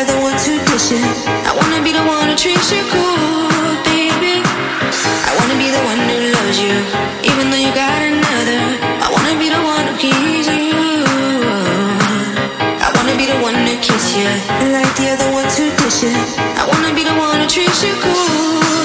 the who dish it. I wanna be the one who treats you cool, baby. I wanna be the one who loves you, even though you got another. I wanna be the one who keeps you. I wanna be the one to kiss you like the other ones who dish it. I wanna be the one who treats you cool,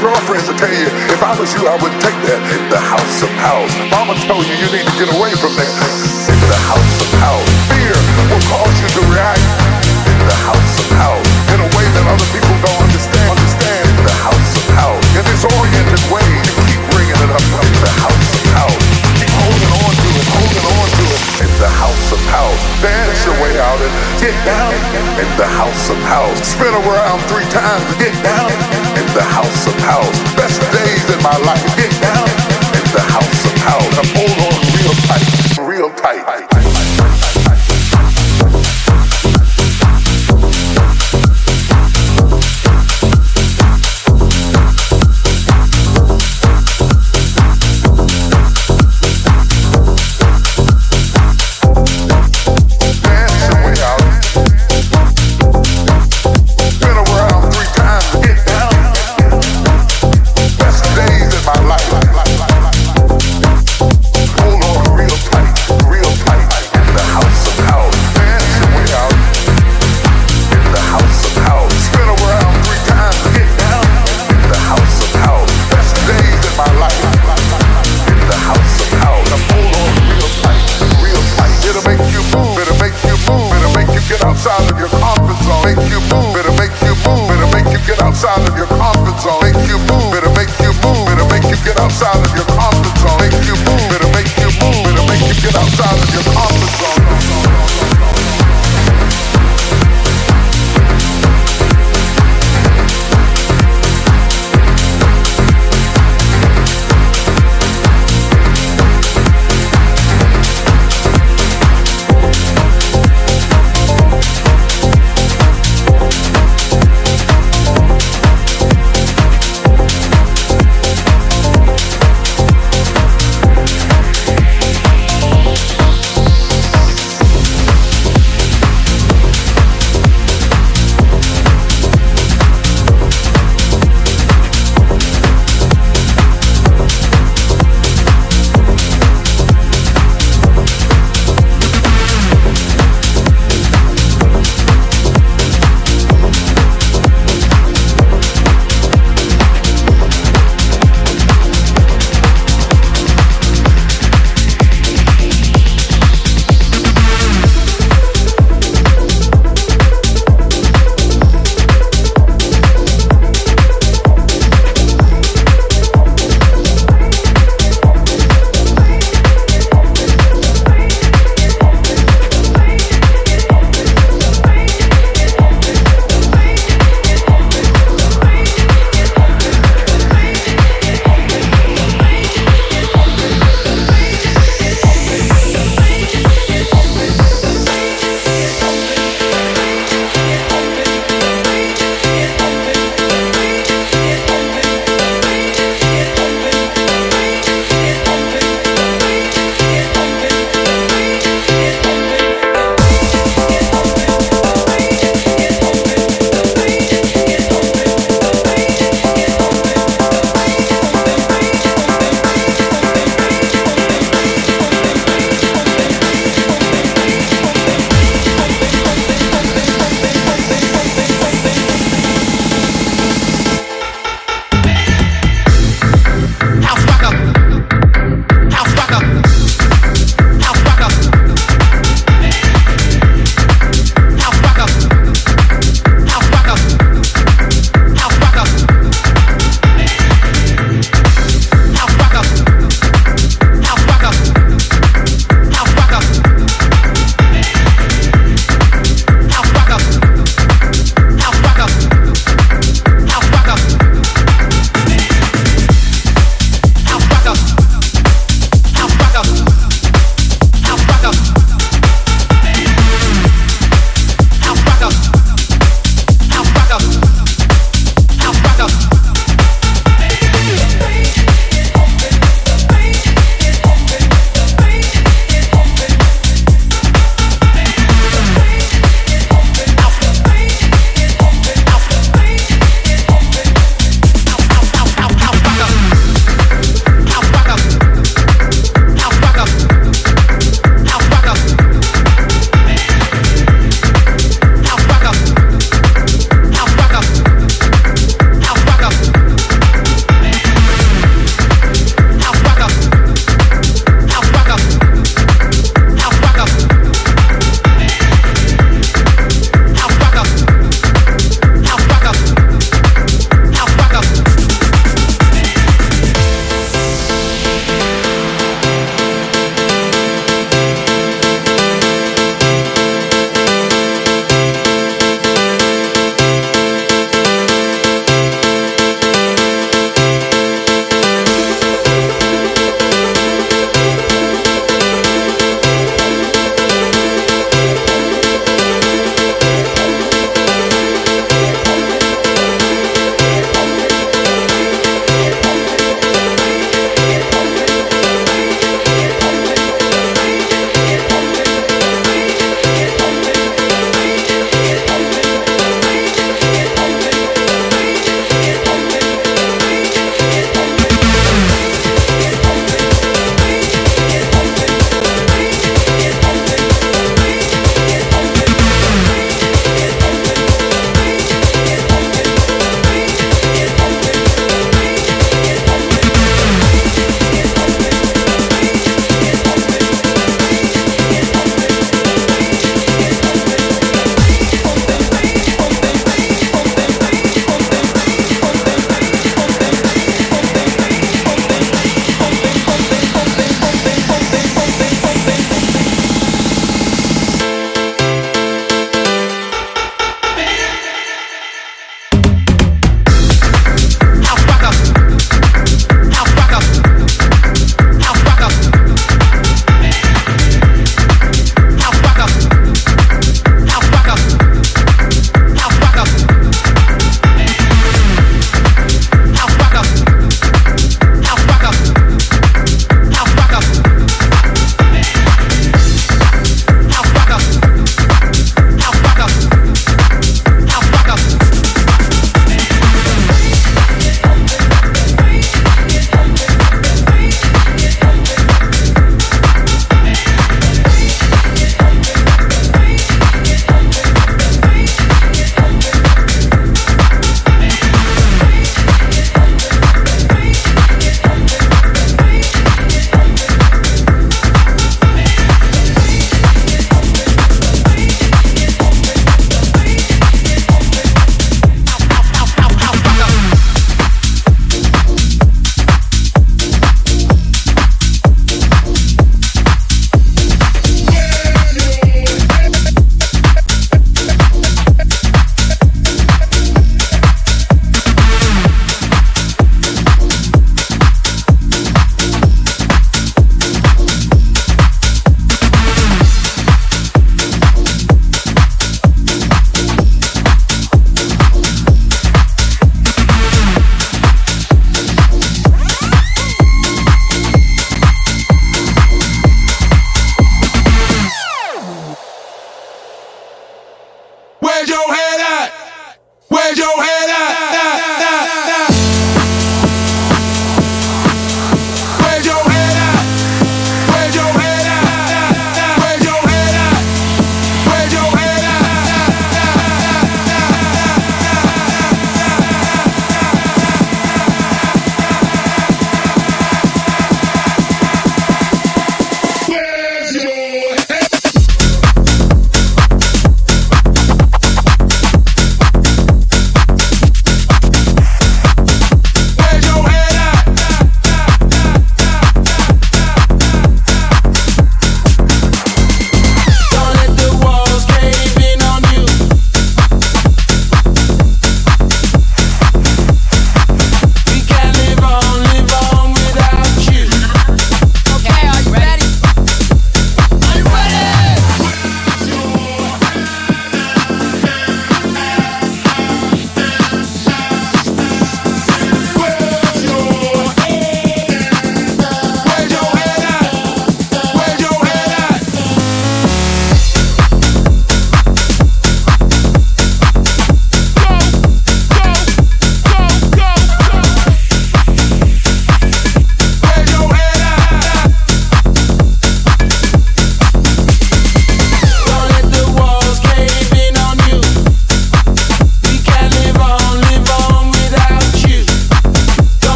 girlfriends will tell you, if I was you, I would take that. The house of house. Mama told you you need to get away from that. It's the house of house. Fear will cause you to react. It's the house of house. In a way that other people don't understand. Understand. It's the house of house. In this oriented way, you keep bringing it up. It's the house of house. Keep holding on to it, holding on to it. It's the house of house. Dance your way out and get down. It's the house of house. Spin around three times. Get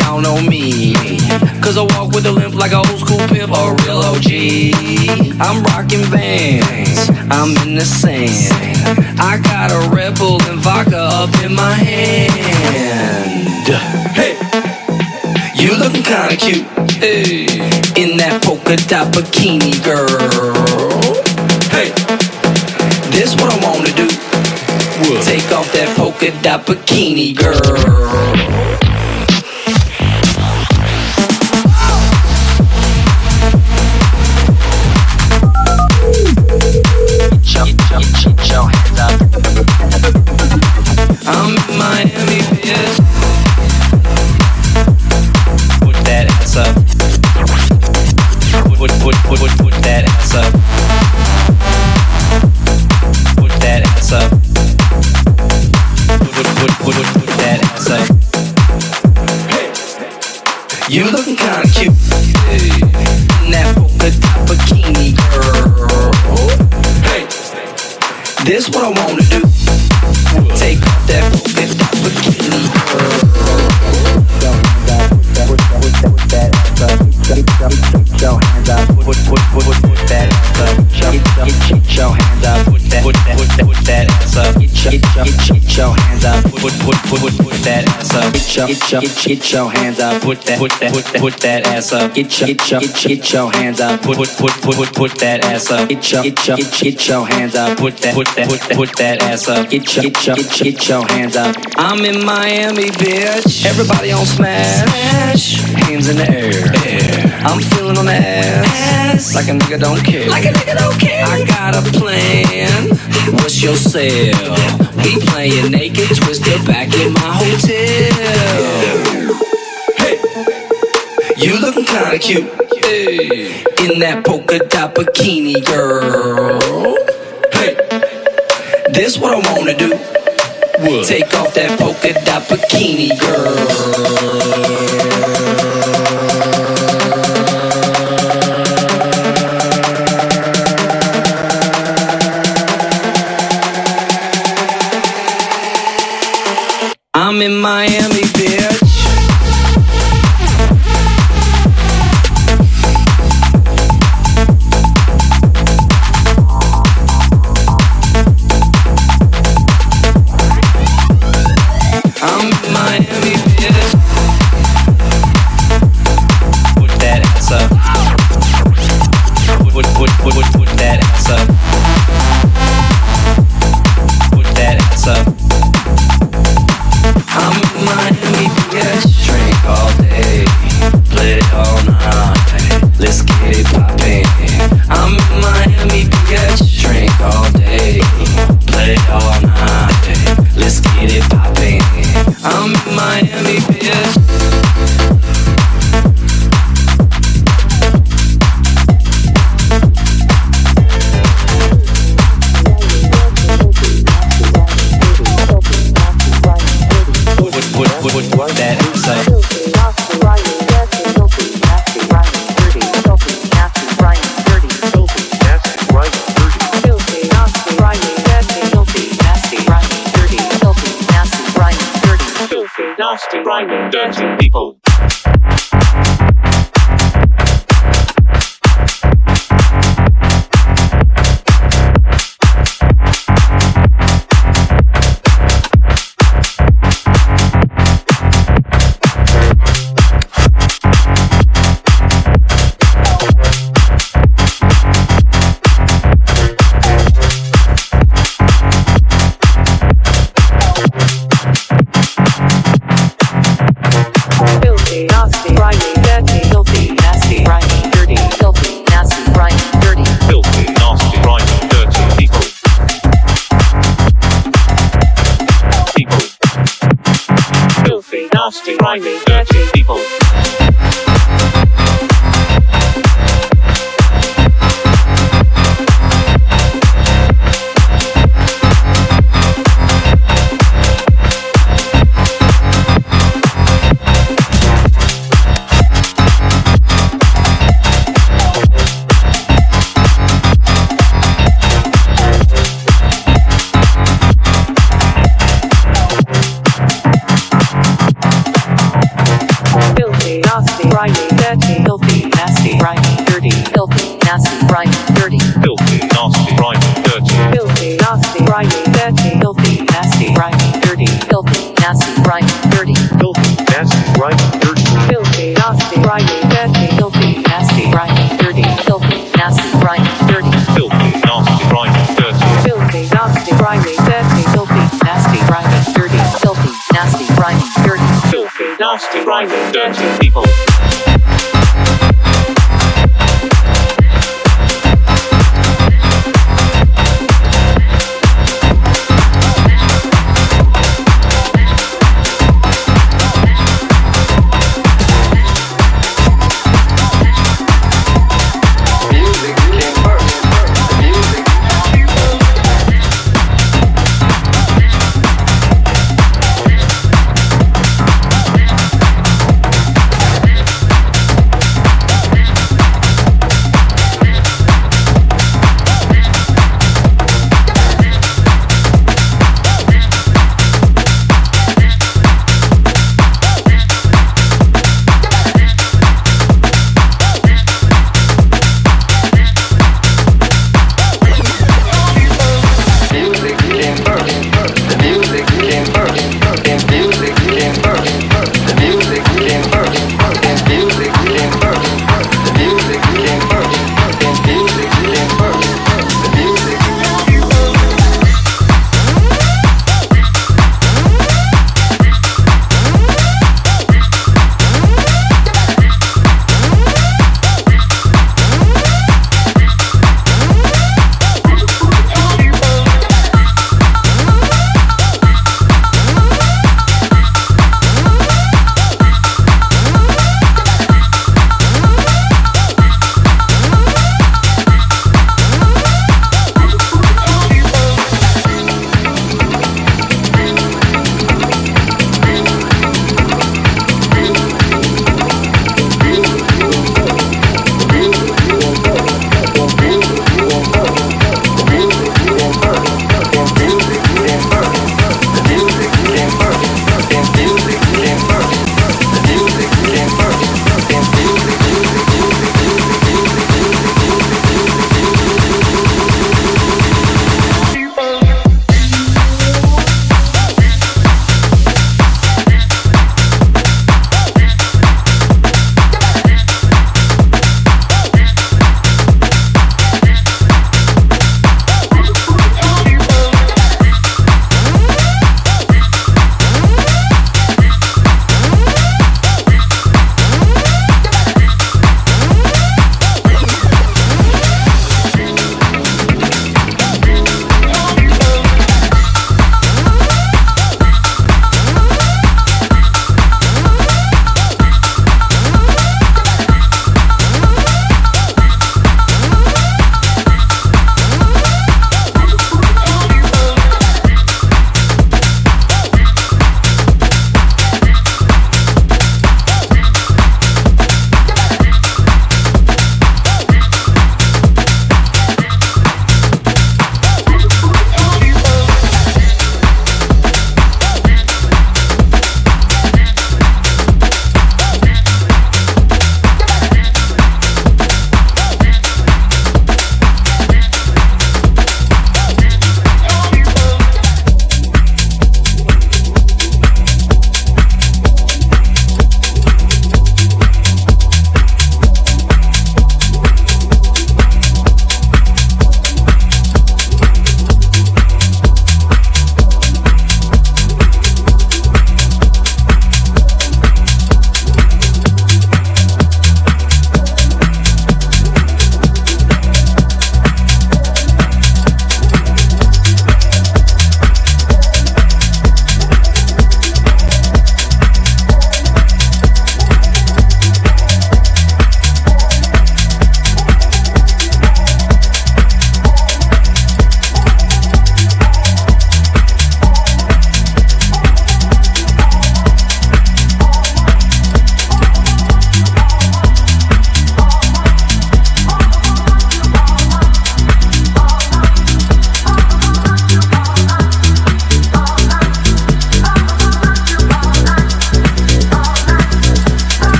y'all know me. Cause I walk with a limp like a old school pimp or real OG. I'm rocking bands, I'm in the sand. I got a Red Bull and vodka up in my hand. Hey, you looking kinda cute. Hey, in that polka dot bikini, girl. Hey, this what I wanna do. Take off that polka dot bikini, girl. Miami. Get your, get, get your hands up, put that, put that, put that, put that ass up. Get your, get your, get, get your hands up, put, put, put, put, put, put that ass up. Get your, get your, get, get your hands up, put that, put that, put that, put that ass up. Get your, get your, get, get your hands up. I'm in Miami, bitch. Everybody on smash, hands in the air. air. I'm feeling on the ass, like a nigga don't care. Like a nigga don't care. I got a plan. What's your sale? We playing naked, Twister back in my hotel. Hey, you looking kinda cute. Hey, in that polka dot bikini, girl. Hey, this what I wanna do. What? Take off that polka dot bikini, girl.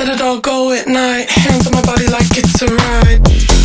Let it all go at night. Hands on my body like it's a ride.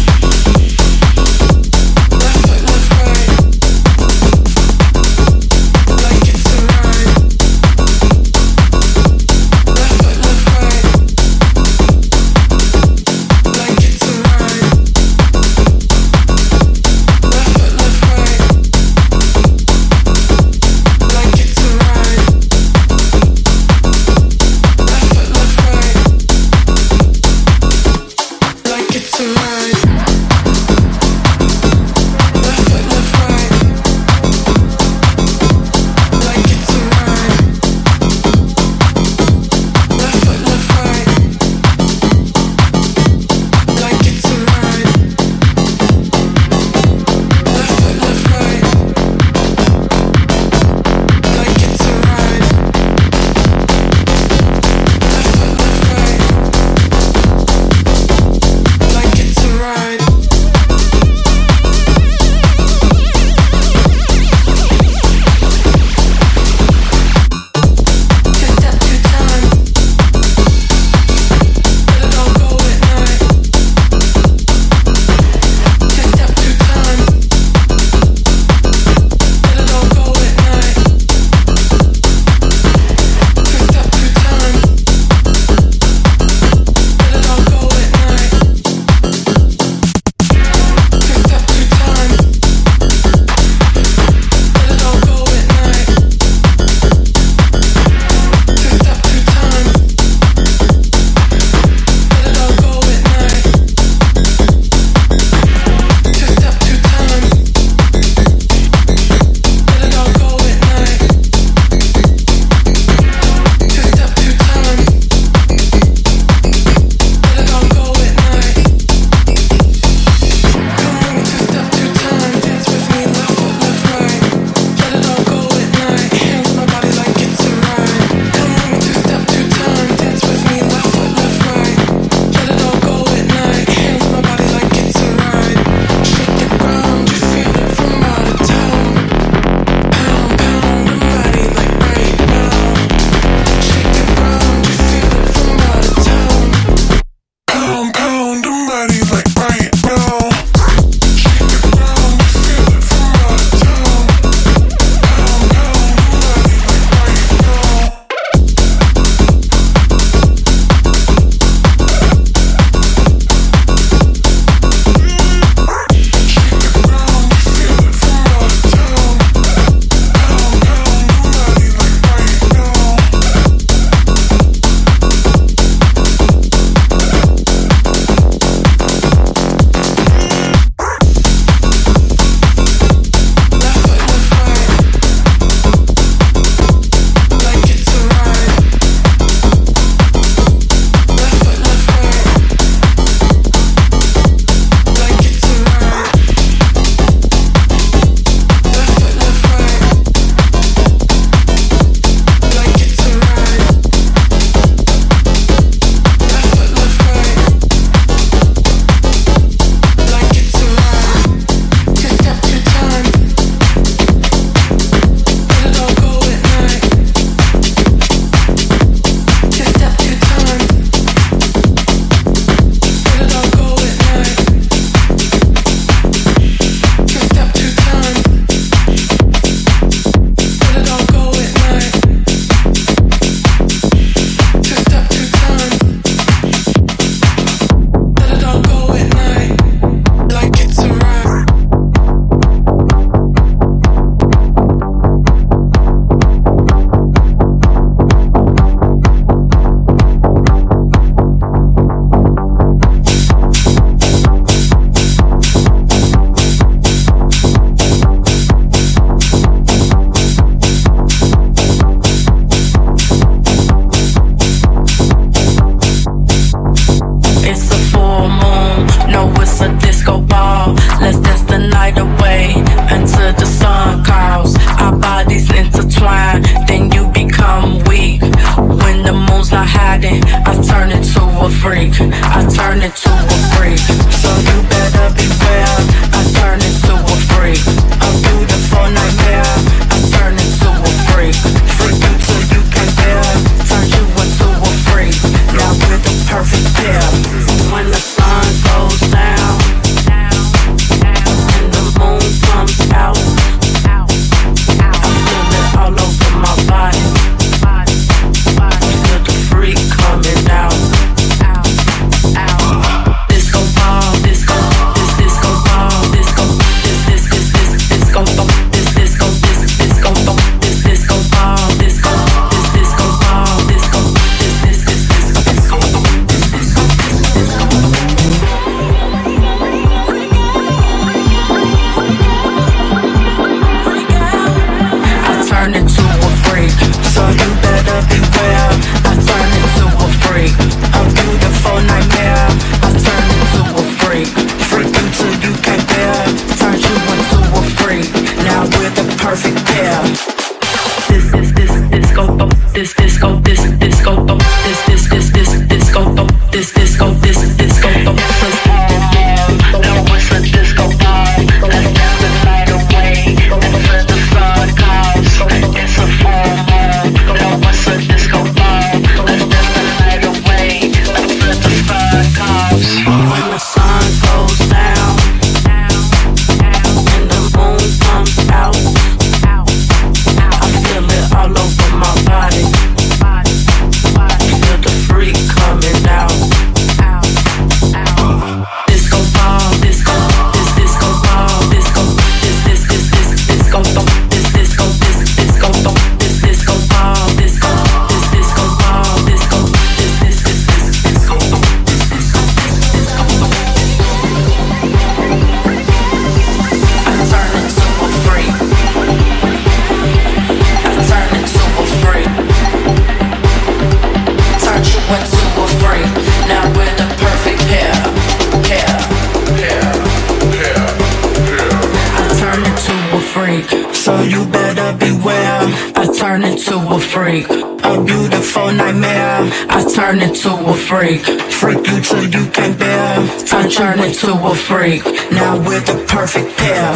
freak, now we're the perfect pair.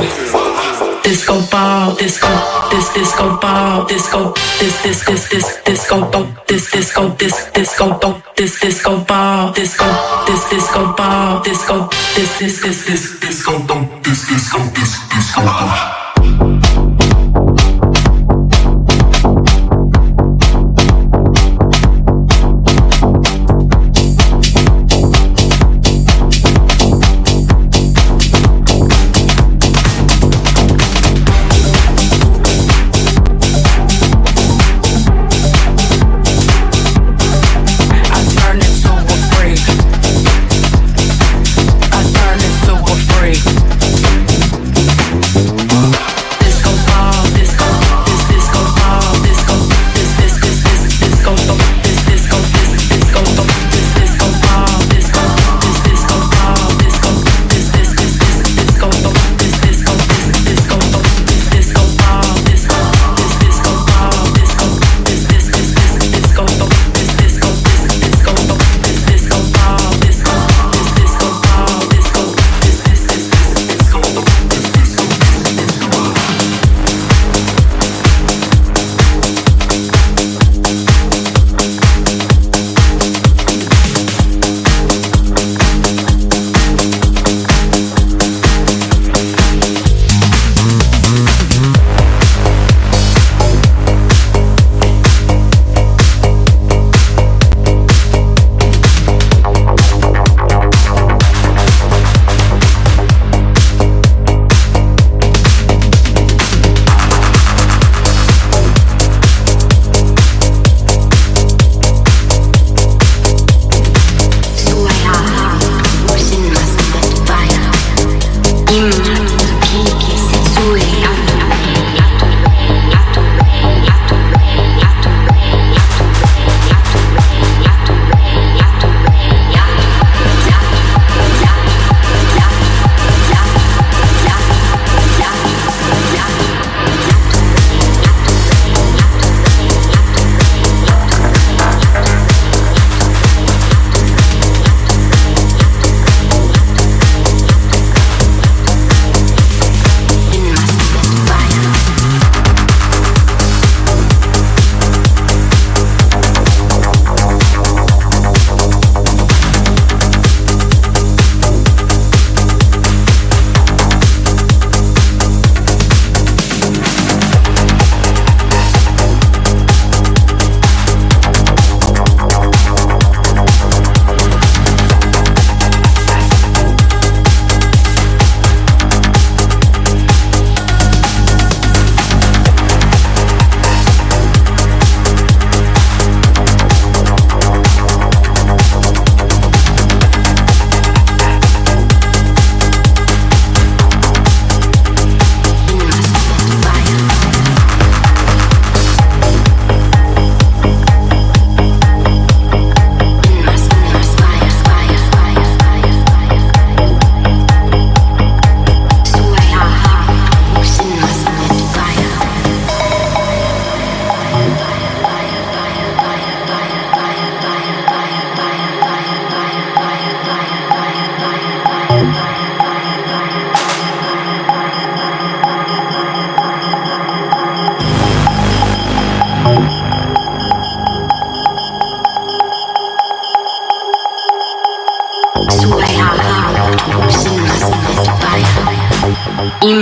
Disco ball, disco, this disco ball, disco, this this this this disco ball, this disco this disco ball, this disco ball, disco, this disco ball, disco, this this this this disco ball, this disco this disco ball. Let's